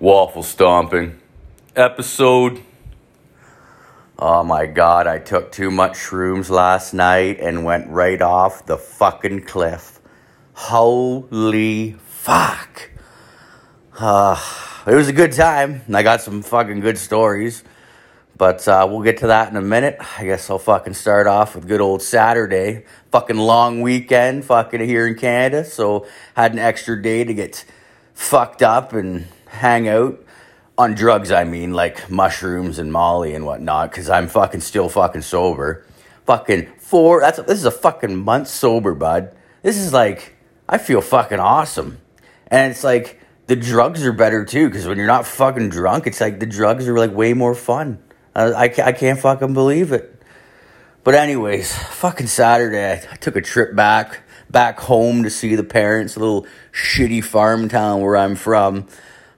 Waffle Stomping. Episode. Oh my god, I took too much shrooms last night and went right off the fucking cliff. Holy fuck. Uh, it was a good time. I got some fucking good stories. But uh, we'll get to that in a minute. I guess I'll fucking start off with good old Saturday. Fucking long weekend, fucking here in Canada. So had an extra day to get fucked up and hang out on drugs. I mean, like mushrooms and Molly and whatnot. Because I'm fucking still fucking sober. Fucking four. That's this is a fucking month sober, bud. This is like I feel fucking awesome, and it's like the drugs are better too. Because when you're not fucking drunk, it's like the drugs are like way more fun. I, I, I can't fucking believe it. But anyways, fucking Saturday, I, took a trip back back home to see the parents, a little shitty farm town where I'm from.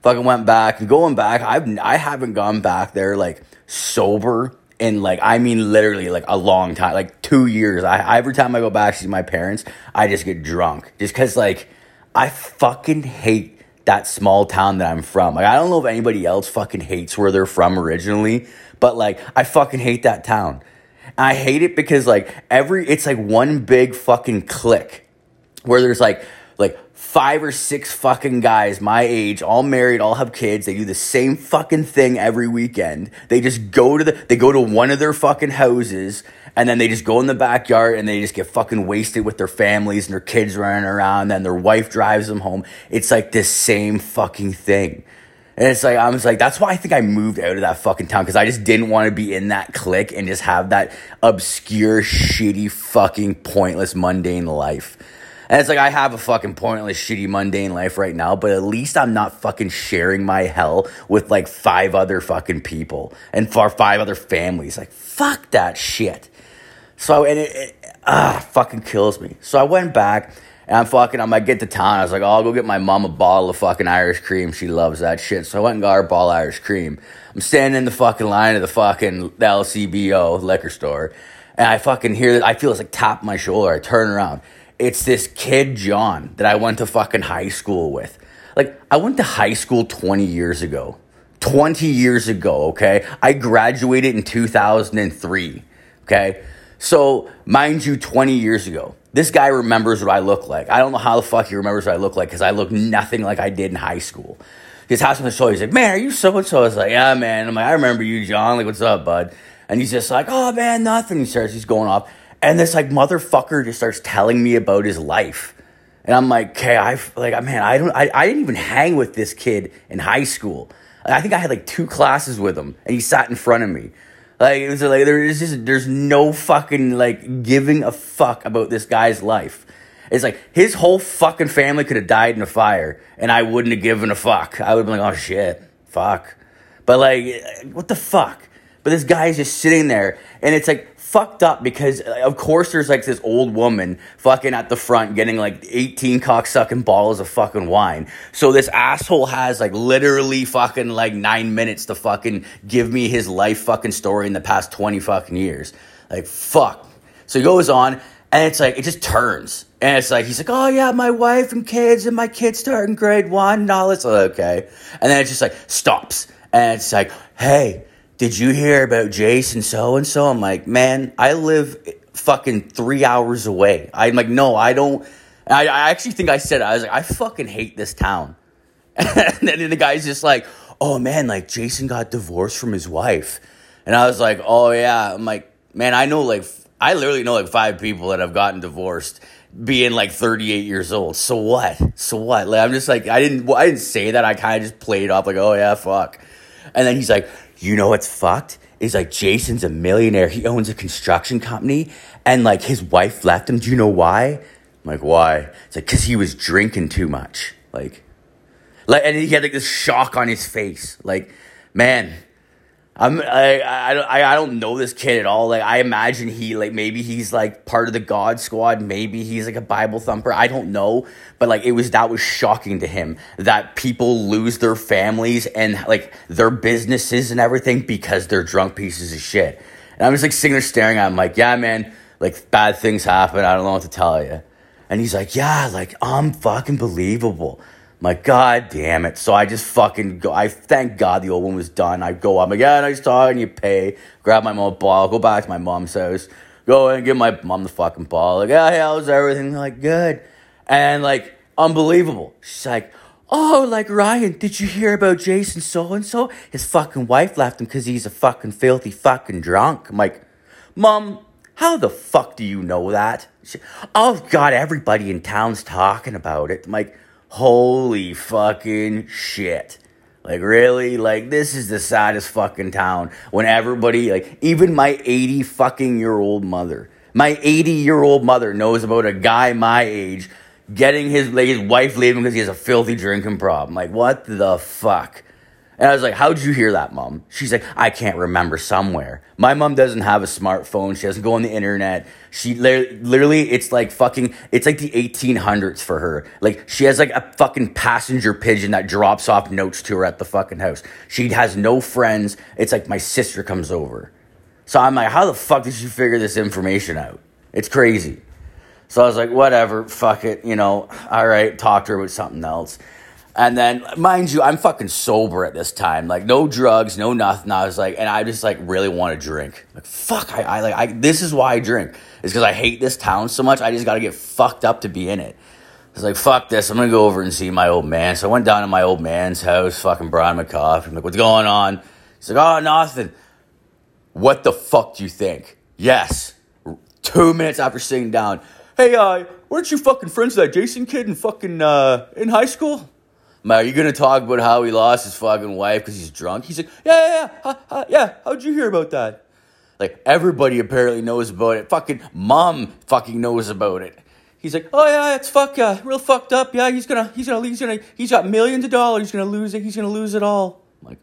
Fucking went back and going back, I've I haven't gone back there like sober in like I mean literally like a long time, like two years. I every time I go back to see my parents, I just get drunk just because like I fucking hate that small town that I'm from. Like I don't know if anybody else fucking hates where they're from originally, but like I fucking hate that town. And I hate it because like every it's like one big fucking clique where there's like like five or six fucking guys my age, all married, all have kids. They do the same fucking thing every weekend. They just go to the they go to one of their fucking houses and then they just go in the backyard and they just get fucking wasted with their families and their kids running around. Then their wife drives them home. It's like this same fucking thing. And it's like, I was like, that's why I think I moved out of that fucking town because I just didn't want to be in that clique and just have that obscure, shitty, fucking pointless, mundane life. And it's like, I have a fucking pointless, shitty, mundane life right now, but at least I'm not fucking sharing my hell with like five other fucking people and for five other families. Like, fuck that shit. So, and it, it ah, fucking kills me. So I went back and I'm fucking, I'm like, get to town. I was like, oh, I'll go get my mom a bottle of fucking Irish cream. She loves that shit. So I went and got her ball Irish cream. I'm standing in the fucking line of the fucking LCBO liquor store. And I fucking hear that. I feel it's like tap my shoulder. I turn around. It's this kid, John, that I went to fucking high school with. Like, I went to high school 20 years ago. 20 years ago, okay? I graduated in 2003, okay? So, mind you, 20 years ago, this guy remembers what I look like. I don't know how the fuck he remembers what I look like because I look nothing like I did in high school. His house on the show, he's like, man, are you so and so? I was like, yeah, man. I'm like, I remember you, John. Like, what's up, bud? And he's just like, oh, man, nothing. He starts, he's going off. And this, like, motherfucker just starts telling me about his life. And I'm like, okay, I like, man, I don't, I, I didn't even hang with this kid in high school. I think I had like two classes with him, and he sat in front of me. Like it was like there's just there's no fucking like giving a fuck about this guy's life. It's like his whole fucking family could have died in a fire, and I wouldn't have given a fuck. I would have been like, oh shit, fuck. But like, what the fuck? But this guy's just sitting there, and it's like fucked up because uh, of course there's like this old woman fucking at the front getting like 18 cocksucking bottles of fucking wine. So this asshole has like literally fucking like nine minutes to fucking give me his life fucking story in the past 20 fucking years. Like fuck. So he goes on and it's like it just turns. And it's like he's like, Oh yeah, my wife and kids and my kids starting grade one and all this okay. And then it just like stops. And it's like, hey, did you hear about Jason so and so? I'm like, man, I live fucking three hours away. I'm like, no, I don't. I, I actually think I said. I was like, I fucking hate this town. and then the guy's just like, oh man, like Jason got divorced from his wife. And I was like, oh yeah. I'm like, man, I know like, I literally know like five people that have gotten divorced being like 38 years old. So what? So what? Like, I'm just like, I didn't, I didn't say that. I kind of just played off like, oh yeah, fuck. And then he's like, you know what's fucked? Is like Jason's a millionaire. He owns a construction company and like his wife left him. Do you know why? I'm like, why? It's like, cause he was drinking too much. Like, like, and he had like this shock on his face. Like, man, I'm I, I I don't know this kid at all. Like I imagine he like maybe he's like part of the God Squad. Maybe he's like a Bible thumper. I don't know, but like it was that was shocking to him that people lose their families and like their businesses and everything because they're drunk pieces of shit. And I'm just like sitting there staring at him like, yeah, man, like bad things happen. I don't know what to tell you. And he's like, yeah, like I'm fucking believable. I'm like, God damn it. So I just fucking go. I thank God the old one was done. I go I'm like, yeah, nice talking. You pay, grab my mom ball, go back to my mom's house, go and give my mom the fucking ball. Like, oh, yeah, how's everything? Like, good. And like, unbelievable. She's like, oh, like Ryan, did you hear about Jason so and so? His fucking wife left him because he's a fucking filthy fucking drunk. I'm like, Mom, how the fuck do you know that? She, oh, God, everybody in town's talking about it. I'm like, holy fucking shit. Like, really? Like, this is the saddest fucking town when everybody, like, even my 80 fucking year old mother, my 80 year old mother knows about a guy my age getting his, like, his wife leaving because he has a filthy drinking problem. Like, what the fuck? And I was like, How'd you hear that, mom? She's like, I can't remember somewhere. My mom doesn't have a smartphone. She doesn't go on the internet. She literally, it's like fucking, it's like the 1800s for her. Like, she has like a fucking passenger pigeon that drops off notes to her at the fucking house. She has no friends. It's like my sister comes over. So I'm like, How the fuck did you figure this information out? It's crazy. So I was like, Whatever, fuck it, you know, all right, talk to her with something else. And then, mind you, I'm fucking sober at this time. Like, no drugs, no nothing. I was like, and I just like really want to drink. Like, fuck, I, I like, I, this is why I drink. Is because I hate this town so much. I just got to get fucked up to be in it. I was like, fuck this. I'm to go over and see my old man. So I went down to my old man's house, fucking a coffee. I'm like, what's going on? He's like, oh, nothing. What the fuck do you think? Yes. Two minutes after sitting down. Hey, uh, weren't you fucking friends with that Jason kid in fucking, uh, in high school? Are you gonna talk about how he lost his fucking wife because he's drunk? He's like, yeah, yeah, yeah, ha, ha, yeah. How'd you hear about that? Like everybody apparently knows about it. Fucking mom fucking knows about it. He's like, oh yeah, it's fuck, uh, real fucked up. Yeah, he's gonna, he's gonna, he's gonna, he's got millions of dollars. He's gonna lose it. He's gonna lose it all. I'm like,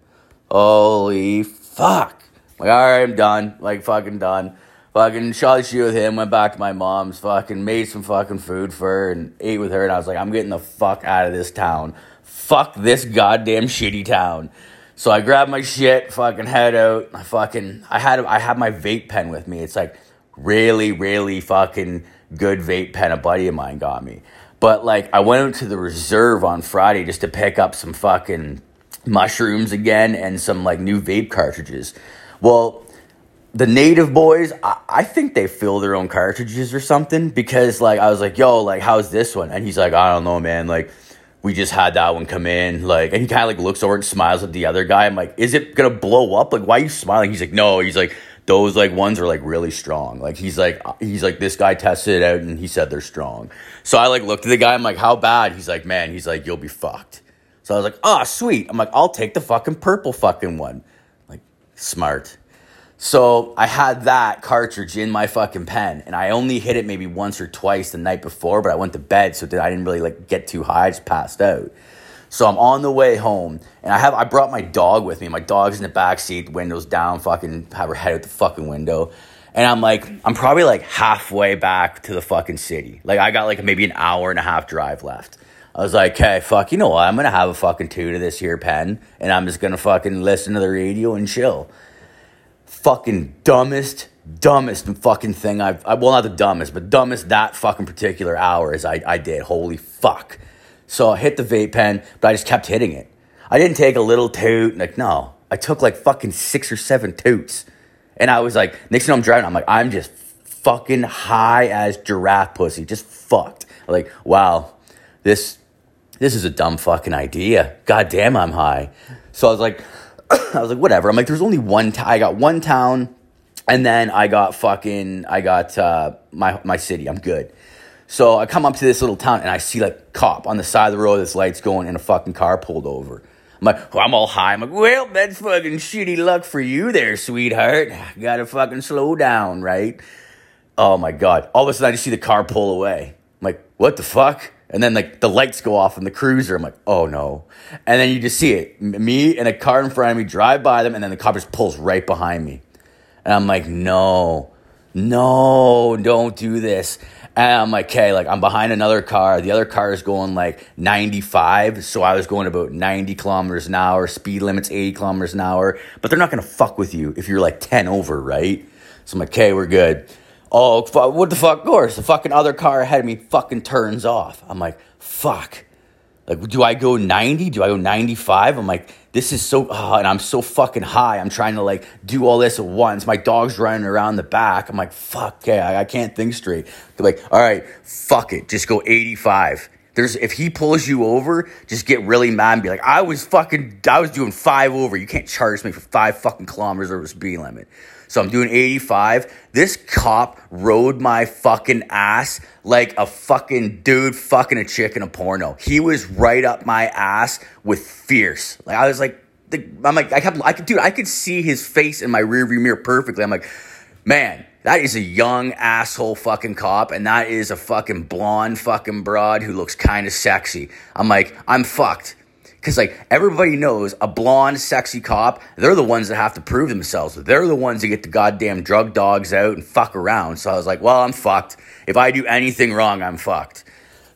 holy fuck. I'm like, all right, I'm done. Like, fucking done. Fucking shot shit with him. Went back to my mom's. Fucking made some fucking food for her and ate with her. And I was like, I'm getting the fuck out of this town fuck this goddamn shitty town. So I grabbed my shit, fucking head out. I fucking I had I had my vape pen with me. It's like really, really fucking good vape pen a buddy of mine got me. But like I went out to the reserve on Friday just to pick up some fucking mushrooms again and some like new vape cartridges. Well, the native boys, I, I, think they fill their own cartridges or something because like I was like, yo, like how's this one? And he's like, I don't know, man. Like we just had that one come in, like, and he kind of like looks over and smiles at the other guy. I'm like, is it gonna blow up? Like, why are you smiling? He's like, no. He's like, those like ones are like really strong. Like, he's like, he's like, this guy tested it out and he said they're strong. So I like looked at the guy. I'm like, how bad? He's like, man. He's like, you'll be fucked. So I was like, ah, oh, sweet. I'm like, I'll take the fucking purple fucking one. Like, smart. So I had that cartridge in my fucking pen, and I only hit it maybe once or twice the night before, but I went to bed, so that I didn't really like get too high. I just passed out. So I'm on the way home, and I have I brought my dog with me. My dog's in the back seat, windows down, fucking have her head out the fucking window. And I'm like, I'm probably like halfway back to the fucking city. Like I got like maybe an hour and a half drive left. I was like, okay, fuck, you know what? I'm gonna have a fucking two to this here pen, and I'm just gonna fucking listen to the radio and chill fucking dumbest, dumbest fucking thing I've, I, well, not the dumbest, but dumbest that fucking particular hour is I, I did. Holy fuck. So I hit the vape pen, but I just kept hitting it. I didn't take a little toot. Like, no, I took like fucking six or seven toots. And I was like, next thing I'm driving, I'm like, I'm just fucking high as giraffe pussy, just fucked. Like, wow, this, this is a dumb fucking idea. God damn, I'm high. So I was like, I was like, whatever. I'm like, there's only one. I got one town, and then I got fucking. I got uh, my my city. I'm good. So I come up to this little town, and I see like cop on the side of the road. This light's going, and a fucking car pulled over. I'm like, well, I'm all high. I'm like, well, that's fucking shitty luck for you there, sweetheart. Gotta fucking slow down, right? Oh my god! All of a sudden, I just see the car pull away. I'm like, what the fuck? And then like the lights go off in the cruiser. I'm like, oh no. And then you just see it. Me and a car in front of me drive by them, and then the cop just pulls right behind me. And I'm like, no, no, don't do this. And I'm like, okay, like I'm behind another car. The other car is going like 95. So I was going about 90 kilometers an hour. Speed limit's 80 kilometers an hour. But they're not going to fuck with you if you're like 10 over, right? So I'm like, okay, we're good. Oh, what the fuck? Of course, the fucking other car ahead of me fucking turns off. I'm like, fuck. Like, do I go 90? Do I go 95? I'm like, this is so, oh, and I'm so fucking high. I'm trying to like do all this at once. My dog's running around the back. I'm like, fuck, okay, I, I can't think straight. They're like, all right, fuck it, just go 85. There's if he pulls you over, just get really mad and be like, I was fucking, I was doing five over. You can't charge me for five fucking kilometers over the speed limit. So I'm doing 85. This cop rode my fucking ass like a fucking dude fucking a chick in a porno. He was right up my ass with fierce. Like I was like, I'm like, I kept, I could, dude, I could see his face in my rearview mirror perfectly. I'm like, man, that is a young asshole fucking cop, and that is a fucking blonde fucking broad who looks kind of sexy. I'm like, I'm fucked. Because, like, everybody knows a blonde, sexy cop, they're the ones that have to prove themselves. They're the ones that get the goddamn drug dogs out and fuck around. So I was like, well, I'm fucked. If I do anything wrong, I'm fucked.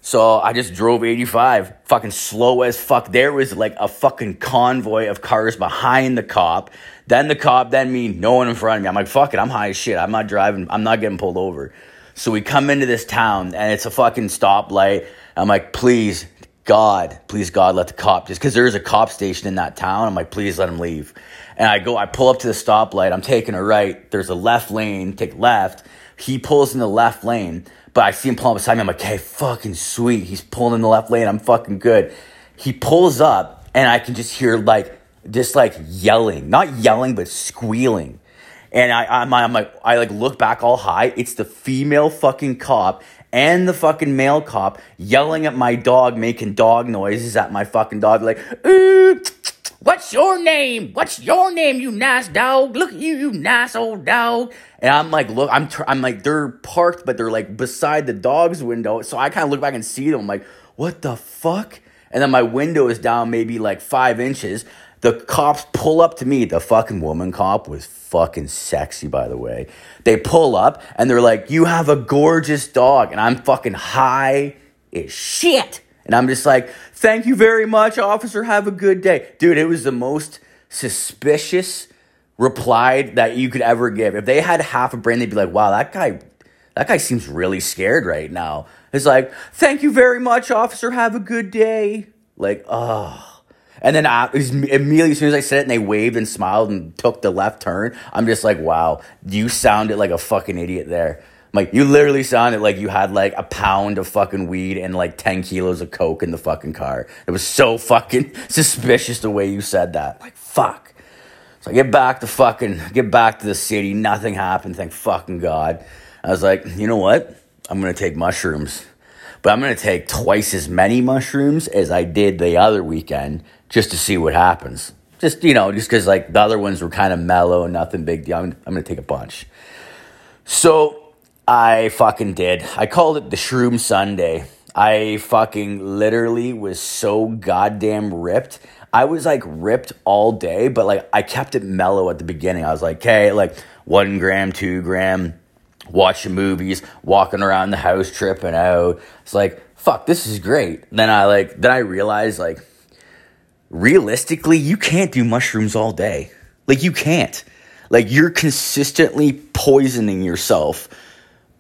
So I just drove 85, fucking slow as fuck. There was like a fucking convoy of cars behind the cop. Then the cop, then me, no one in front of me. I'm like, fuck it, I'm high as shit. I'm not driving, I'm not getting pulled over. So we come into this town and it's a fucking stoplight. I'm like, please, God, please God, let the cop just because there is a cop station in that town. I'm like, please let him leave. And I go, I pull up to the stoplight. I'm taking a right. There's a left lane. Take left. He pulls in the left lane, but I see him pulling beside me. I'm like, hey, fucking sweet. He's pulling in the left lane. I'm fucking good. He pulls up, and I can just hear like just like yelling, not yelling, but squealing. And I, I'm, I'm like, I like look back all high. It's the female fucking cop and the fucking male cop yelling at my dog, making dog noises at my fucking dog, like, Ooh, what's your name? What's your name, you nice dog? Look at you, you nice old dog. And I'm like, look, I'm, tr- I'm like, they're parked, but they're like beside the dog's window. So I kind of look back and see them. I'm like, what the fuck? And then my window is down maybe like five inches. The cops pull up to me. The fucking woman cop was fucking sexy, by the way. They pull up and they're like, You have a gorgeous dog. And I'm fucking high as shit. And I'm just like, Thank you very much, officer. Have a good day. Dude, it was the most suspicious reply that you could ever give. If they had half a brain, they'd be like, Wow, that guy. That guy seems really scared right now. It's like, thank you very much, officer. Have a good day. Like, oh. And then I, immediately, as soon as I said it, and they waved and smiled and took the left turn, I'm just like, wow, you sounded like a fucking idiot there. Like, you literally sounded like you had like a pound of fucking weed and like 10 kilos of coke in the fucking car. It was so fucking suspicious the way you said that. Like, fuck. So I get back to fucking, get back to the city. Nothing happened. Thank fucking God. I was like, you know what? I'm to take mushrooms but I'm going to take twice as many mushrooms as I did the other weekend just to see what happens. Just, you know, just because like the other ones were kind of mellow, nothing big deal. I'm, I'm going to take a bunch. So I fucking did. I called it the Shroom Sunday. I fucking literally was so goddamn ripped. I was like ripped all day, but like I kept it mellow at the beginning. I was like, okay, like one gram, two gram, watching movies, walking around the house, tripping out. It's like, fuck, this is great. Then I like, then I realized like, realistically, you can't do mushrooms all day. Like you can't. Like you're consistently poisoning yourself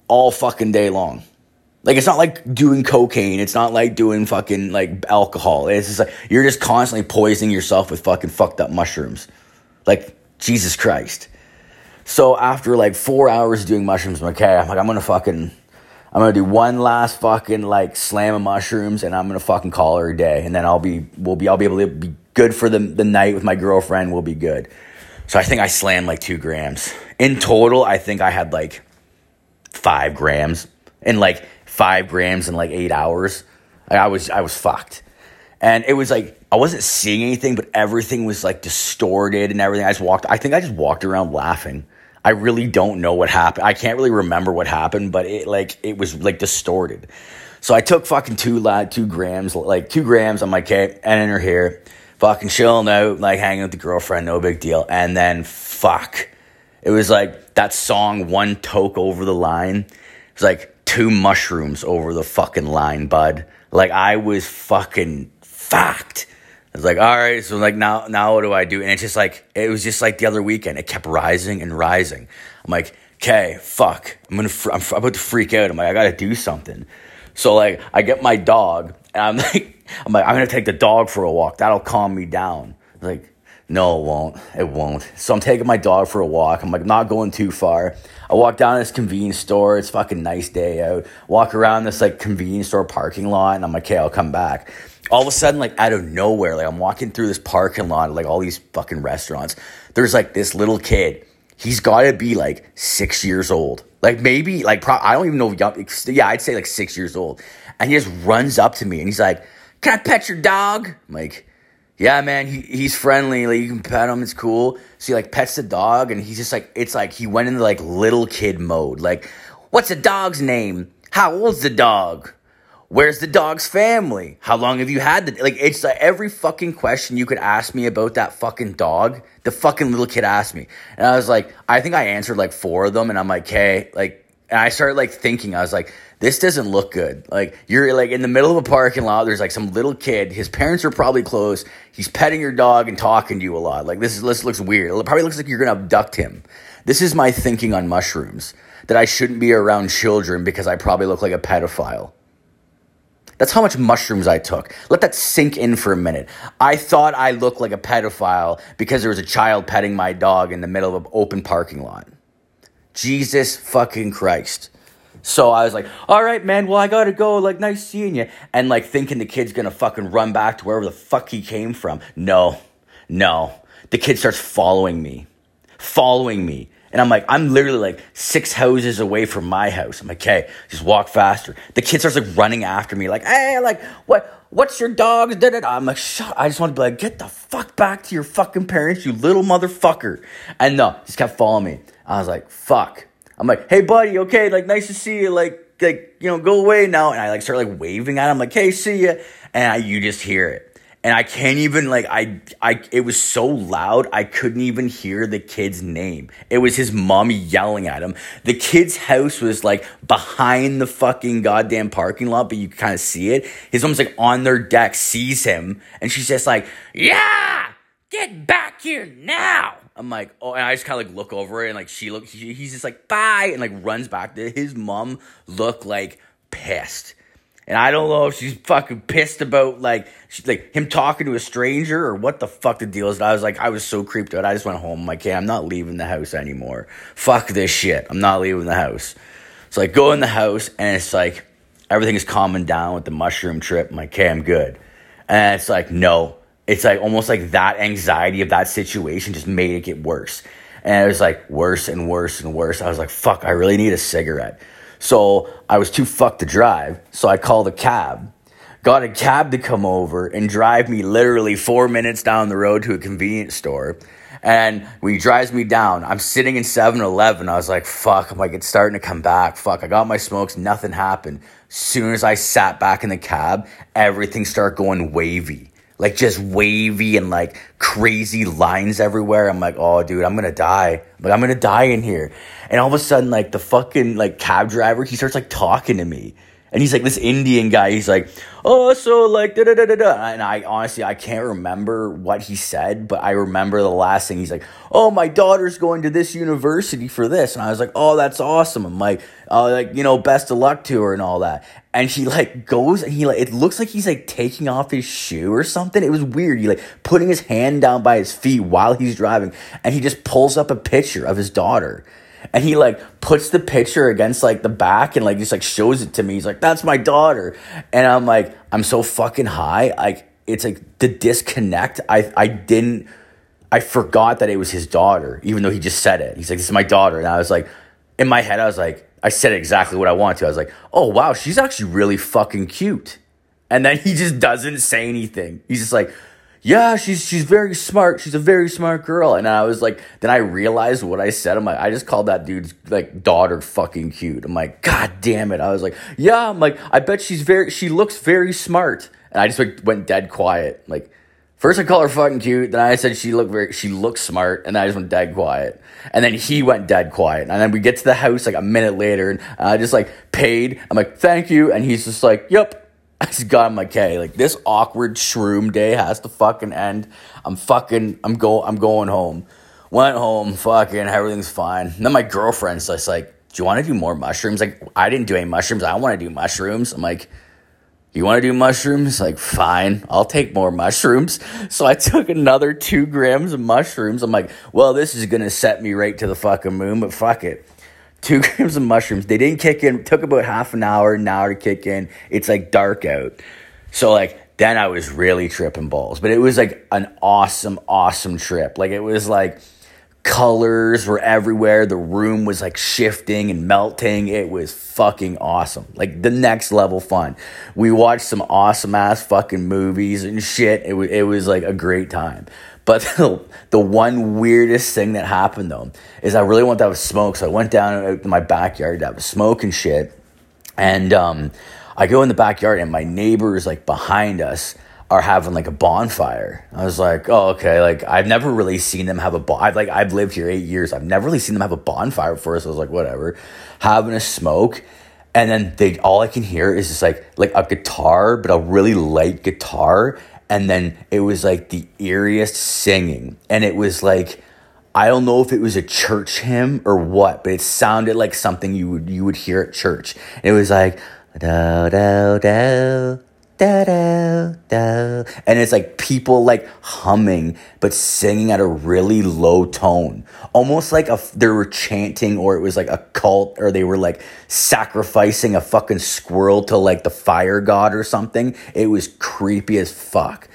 all fucking day long. Like it's not like doing cocaine. It's not like doing fucking like alcohol. It's just like you're just constantly poisoning yourself with fucking fucked up mushrooms. Like Jesus Christ. So after like four hours doing mushrooms, I'm like, okay, I'm like, I'm gonna fucking, I'm gonna do one last fucking like slam of mushrooms, and I'm gonna fucking call her a day, and then I'll be, we'll be, I'll be able to be good for the the night with my girlfriend. We'll be good. So I think I slammed like two grams in total. I think I had like five grams and like five grams in like eight hours. I was, I was fucked, and it was like I wasn't seeing anything, but everything was like distorted and everything. I just walked. I think I just walked around laughing. I really don't know what happened. I can't really remember what happened, but it like it was like distorted. So I took fucking two two grams, like two grams. I'm like, okay, and in her fucking chilling out, like hanging with the girlfriend, no big deal. And then fuck, it was like that song, one toke over the line. It was like two mushrooms over the fucking line, bud. Like I was fucking fucked. I was like, all right, so like now, now what do I do? And it's just like it was just like the other weekend. It kept rising and rising. I'm like, okay, fuck, I'm gonna, fr- I'm, f- I'm about to freak out. I'm like, I gotta do something. So like I get my dog and I'm like I'm like I'm gonna take the dog for a walk. That'll calm me down. Like no, it won't. It won't. So I'm taking my dog for a walk. I'm like not going too far. I walk down this convenience store. It's fucking nice day out. Walk around this like convenience store parking lot, and I'm like, okay, I'll come back. All of a sudden, like out of nowhere, like I'm walking through this parking lot, like all these fucking restaurants. There's like this little kid. He's got to be like six years old. Like maybe like pro- I don't even know. Yeah, I'd say like six years old. And he just runs up to me and he's like, "Can I pet your dog?" I'm like yeah, man, he, he's friendly. Like you can pet him, it's cool. So he like pets the dog, and he's just like, it's like he went into like little kid mode. Like, what's the dog's name? How old's the dog? Where's the dog's family? How long have you had the like? It's like every fucking question you could ask me about that fucking dog. The fucking little kid asked me, and I was like, I think I answered like four of them, and I'm like, hey, like, and I started like thinking, I was like, this doesn't look good. Like you're like in the middle of a parking lot. There's like some little kid. His parents are probably close. He's petting your dog and talking to you a lot. Like this is this looks weird. It probably looks like you're gonna abduct him. This is my thinking on mushrooms. That I shouldn't be around children because I probably look like a pedophile. That's how much mushrooms I took. Let that sink in for a minute. I thought I looked like a pedophile because there was a child petting my dog in the middle of an open parking lot. Jesus fucking Christ. So I was like, all right, man, well, I gotta go. Like, nice seeing you. And like thinking the kid's gonna fucking run back to wherever the fuck he came from. No, no. The kid starts following me, following me. And I'm like, I'm literally like six houses away from my house. I'm like, okay, just walk faster. The kid starts like running after me, like, hey, like, what? What's your dog? I'm like, shut. I just want to be like, get the fuck back to your fucking parents, you little motherfucker. And no, just kept following me. I was like, fuck. I'm like, hey buddy, okay, like nice to see you, like like you know, go away now. And I like start like waving at him, like, hey, see ya. And I, you just hear it. And I can't even like I I it was so loud I couldn't even hear the kid's name. It was his mom yelling at him. The kid's house was like behind the fucking goddamn parking lot, but you kind of see it. His mom's like on their deck, sees him, and she's just like, "Yeah, get back here now." I'm like, oh, and I just kind of like look over it, and like she looks, he's just like, bye, and like runs back. To his mom looked like pissed, and I don't know if she's fucking pissed about like she's like him talking to a stranger or what the fuck the deal is. I was like, I was so creeped out. I just went home. I'm like, hey, I'm not leaving the house anymore. Fuck this shit. I'm not leaving the house. So I go in the house, and it's like everything is calming down with the mushroom trip. I'm like, okay, I'm good. And it's like, no, it's like almost like that anxiety of that situation just made it get worse. And it was like worse and worse and worse. I was like, fuck, I really need a cigarette. So I was too fucked to drive. So I called a cab, got a cab to come over and drive me literally four minutes down the road to a convenience store. And when he drives me down, I'm sitting in 7 Eleven. I was like, fuck, I'm like, it's starting to come back. Fuck, I got my smokes, nothing happened. Soon as I sat back in the cab, everything started going wavy like just wavy and like crazy lines everywhere. I'm like, oh, dude, I'm gonna die. Like, I'm gonna die in here. And all of a sudden, like the fucking like cab driver, he starts like talking to me. And he's like this Indian guy. He's like, oh, so like da da da da da. And I honestly I can't remember what he said, but I remember the last thing. He's like, oh, my daughter's going to this university for this, and I was like, oh, that's awesome. I'm like, uh, like you know, best of luck to her and all that. And he like goes and he like it looks like he's like taking off his shoe or something. It was weird. He like putting his hand down by his feet while he's driving, and he just pulls up a picture of his daughter and he like puts the picture against like the back and like just like shows it to me. He's like, "That's my daughter," and I'm like, I'm so fucking high. Like it's like the disconnect. I I didn't. I forgot that it was his daughter, even though he just said it. He's like, "This is my daughter," and I was like, in my head, I was like, I said exactly what I wanted to. I was like, "Oh wow, she's actually really fucking cute," and then he just doesn't say anything. He's just like yeah, she's she's very smart. She's a very smart girl. And I was like, then I realized what I said. I'm like, I just called that dude's like daughter fucking cute. I'm like, God damn it. I was like, yeah. I'm like, I bet she's very. She looks very smart. And I just like, went dead quiet. Like, first I called her fucking cute. Then I said she looked very. She looks smart. And then I just went dead quiet. And then he went dead quiet. And then we get to the house like a minute later, and I just like paid. I'm like, thank you. And he's just like, yep. I just got him like, hey, like this awkward shroom day has to fucking end. I'm fucking, I'm go, I'm going home. Went home, fucking, everything's fine. And then my girlfriend's just like Do you want to do more mushrooms? Like, I didn't do any mushrooms. I want to do mushrooms. I'm like, you want to do mushrooms? Like, fine, I'll take more mushrooms. So I took another two grams of mushrooms. I'm like, well, this is going to set me right to the fucking moon, but fuck it. Two grams of mushrooms. They didn't kick in. It took about half an hour, an hour to kick in. It's like dark out. So, like, then I was really tripping balls. But it was like an awesome, awesome trip. Like, it was like, colors were everywhere. The room was like shifting and melting. It was fucking awesome. Like the next level fun. We watched some awesome ass fucking movies and shit. It was, it was like a great time. But the, the one weirdest thing that happened though is I really wanted to have smoke. So I went down to my backyard to have a smoke and shit. And um, I go in the backyard and my neighbors like behind us are having like a bonfire. I was like, oh, okay. Like I've never really seen them have a bon. I've like I've lived here eight years. I've never really seen them have a bonfire before. So I was like, whatever, having a smoke, and then they all I can hear is just like like a guitar, but a really light guitar, and then it was like the eeriest singing, and it was like. I don't know if it was a church hymn or what, but it sounded like something you would you would hear at church. It was like da da da da da. Da and it's like people like humming but singing at a really low tone. Almost like a, they were chanting or it was like a cult or they were like sacrificing a fucking squirrel to like the fire god or something. It was creepy as fuck.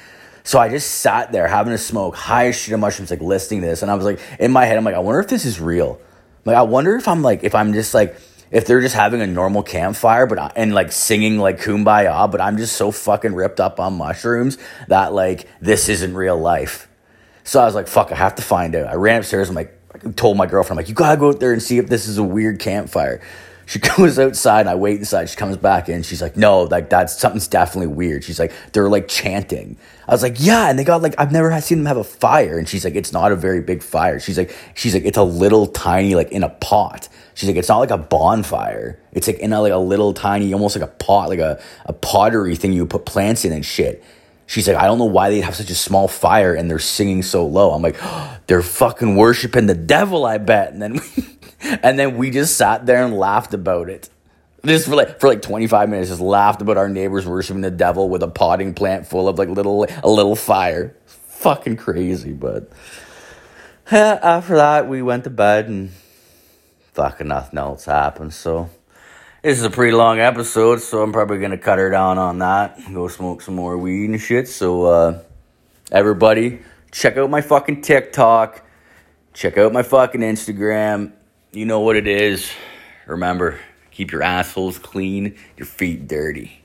So I just sat there having a smoke, high as shit of mushrooms, like listening to this, and I was like, in my head, I'm like, I wonder if this is real. Like, I wonder if I'm like, if I'm just like if they're just having a normal campfire but I, and like singing like kumbaya but i'm just so fucking ripped up on mushrooms that like this isn't real life so i was like fuck i have to find out i ran upstairs i'm like I told my girlfriend i'm like you gotta go out there and see if this is a weird campfire she goes outside and I wait inside. She comes back in. She's like, no, like that's something's definitely weird. She's like, they're like chanting. I was like, yeah, and they got like I've never seen them have a fire. And she's like, it's not a very big fire. She's like, she's like, it's a little tiny like in a pot. She's like, it's not like a bonfire. It's like in a like a little tiny, almost like a pot, like a, a pottery thing you put plants in and shit. She's like, I don't know why they'd have such a small fire and they're singing so low. I'm like, oh, they're fucking worshiping the devil, I bet. And then we, and then we just sat there and laughed about it. Just for like for like 25 minutes, just laughed about our neighbors worshiping the devil with a potting plant full of like little a little fire. Fucking crazy, but after that we went to bed and fucking nothing else happened. So this is a pretty long episode, so I'm probably gonna cut her down on that. Go smoke some more weed and shit. So uh, everybody, check out my fucking TikTok. Check out my fucking Instagram you know what it is. Remember, keep your assholes clean, your feet dirty.